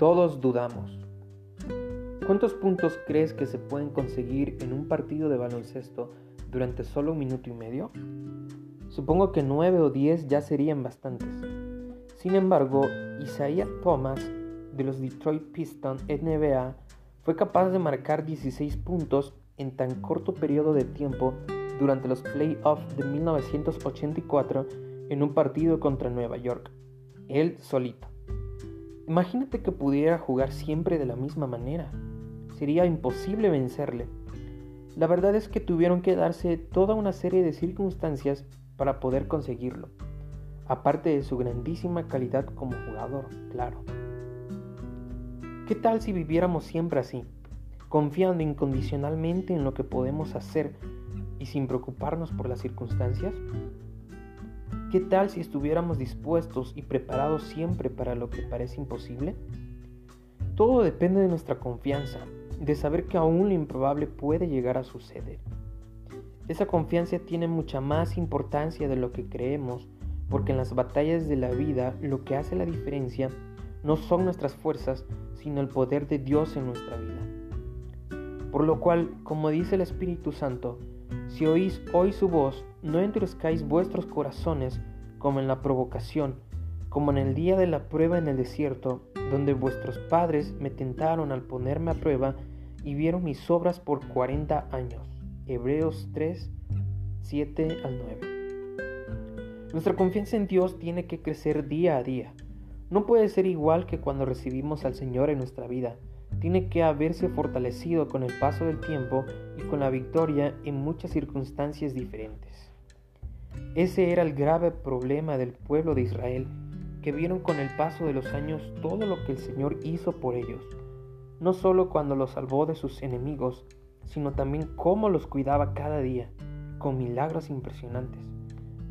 Todos dudamos. ¿Cuántos puntos crees que se pueden conseguir en un partido de baloncesto durante solo un minuto y medio? Supongo que 9 o 10 ya serían bastantes. Sin embargo, Isaiah Thomas de los Detroit Pistons NBA fue capaz de marcar 16 puntos en tan corto periodo de tiempo durante los playoffs de 1984 en un partido contra Nueva York, él solito. Imagínate que pudiera jugar siempre de la misma manera. Sería imposible vencerle. La verdad es que tuvieron que darse toda una serie de circunstancias para poder conseguirlo, aparte de su grandísima calidad como jugador, claro. ¿Qué tal si viviéramos siempre así, confiando incondicionalmente en lo que podemos hacer y sin preocuparnos por las circunstancias? ¿Qué tal si estuviéramos dispuestos y preparados siempre para lo que parece imposible? Todo depende de nuestra confianza, de saber que aún lo improbable puede llegar a suceder. Esa confianza tiene mucha más importancia de lo que creemos, porque en las batallas de la vida lo que hace la diferencia no son nuestras fuerzas, sino el poder de Dios en nuestra vida. Por lo cual, como dice el Espíritu Santo, si oís hoy su voz, no endurezcáis vuestros corazones como en la provocación, como en el día de la prueba en el desierto, donde vuestros padres me tentaron al ponerme a prueba y vieron mis obras por cuarenta años. Hebreos 3, 7 al 9. Nuestra confianza en Dios tiene que crecer día a día. No puede ser igual que cuando recibimos al Señor en nuestra vida tiene que haberse fortalecido con el paso del tiempo y con la victoria en muchas circunstancias diferentes. Ese era el grave problema del pueblo de Israel, que vieron con el paso de los años todo lo que el Señor hizo por ellos, no solo cuando los salvó de sus enemigos, sino también cómo los cuidaba cada día, con milagros impresionantes,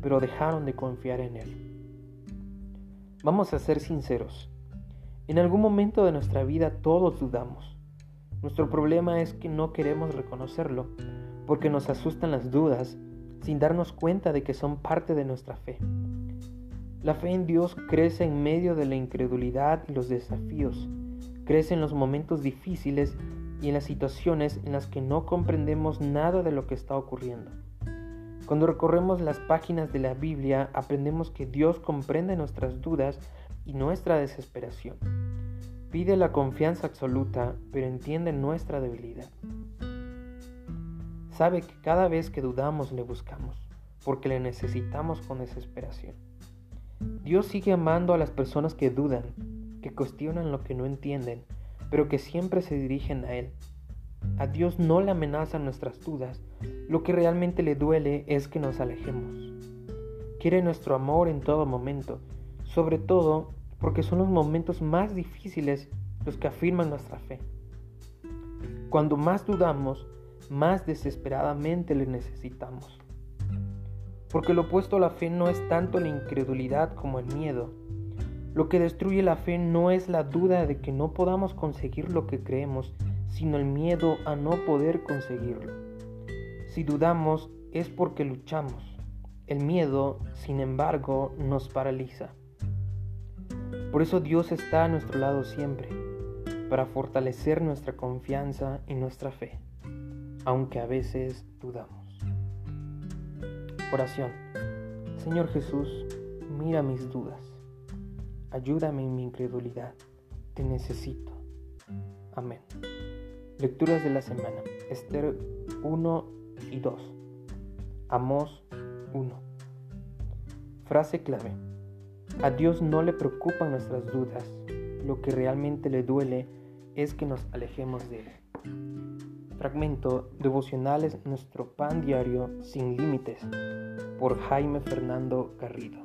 pero dejaron de confiar en Él. Vamos a ser sinceros, en algún momento de nuestra vida todos dudamos. Nuestro problema es que no queremos reconocerlo, porque nos asustan las dudas sin darnos cuenta de que son parte de nuestra fe. La fe en Dios crece en medio de la incredulidad y los desafíos, crece en los momentos difíciles y en las situaciones en las que no comprendemos nada de lo que está ocurriendo. Cuando recorremos las páginas de la Biblia aprendemos que Dios comprende nuestras dudas y nuestra desesperación. Pide la confianza absoluta, pero entiende nuestra debilidad. Sabe que cada vez que dudamos le buscamos, porque le necesitamos con desesperación. Dios sigue amando a las personas que dudan, que cuestionan lo que no entienden, pero que siempre se dirigen a Él. A Dios no le amenazan nuestras dudas, lo que realmente le duele es que nos alejemos. Quiere nuestro amor en todo momento, sobre todo porque son los momentos más difíciles los que afirman nuestra fe. Cuando más dudamos, más desesperadamente le necesitamos. Porque lo opuesto a la fe no es tanto la incredulidad como el miedo. Lo que destruye la fe no es la duda de que no podamos conseguir lo que creemos, sino el miedo a no poder conseguirlo. Si dudamos es porque luchamos. El miedo, sin embargo, nos paraliza. Por eso Dios está a nuestro lado siempre, para fortalecer nuestra confianza y nuestra fe, aunque a veces dudamos. Oración. Señor Jesús, mira mis dudas. Ayúdame en mi incredulidad. Te necesito. Amén. Lecturas de la semana. Esther 1 y 2. Amos 1. Frase clave. A Dios no le preocupan nuestras dudas, lo que realmente le duele es que nos alejemos de Él. Fragmento Devocionales Nuestro Pan Diario Sin Límites por Jaime Fernando Garrido.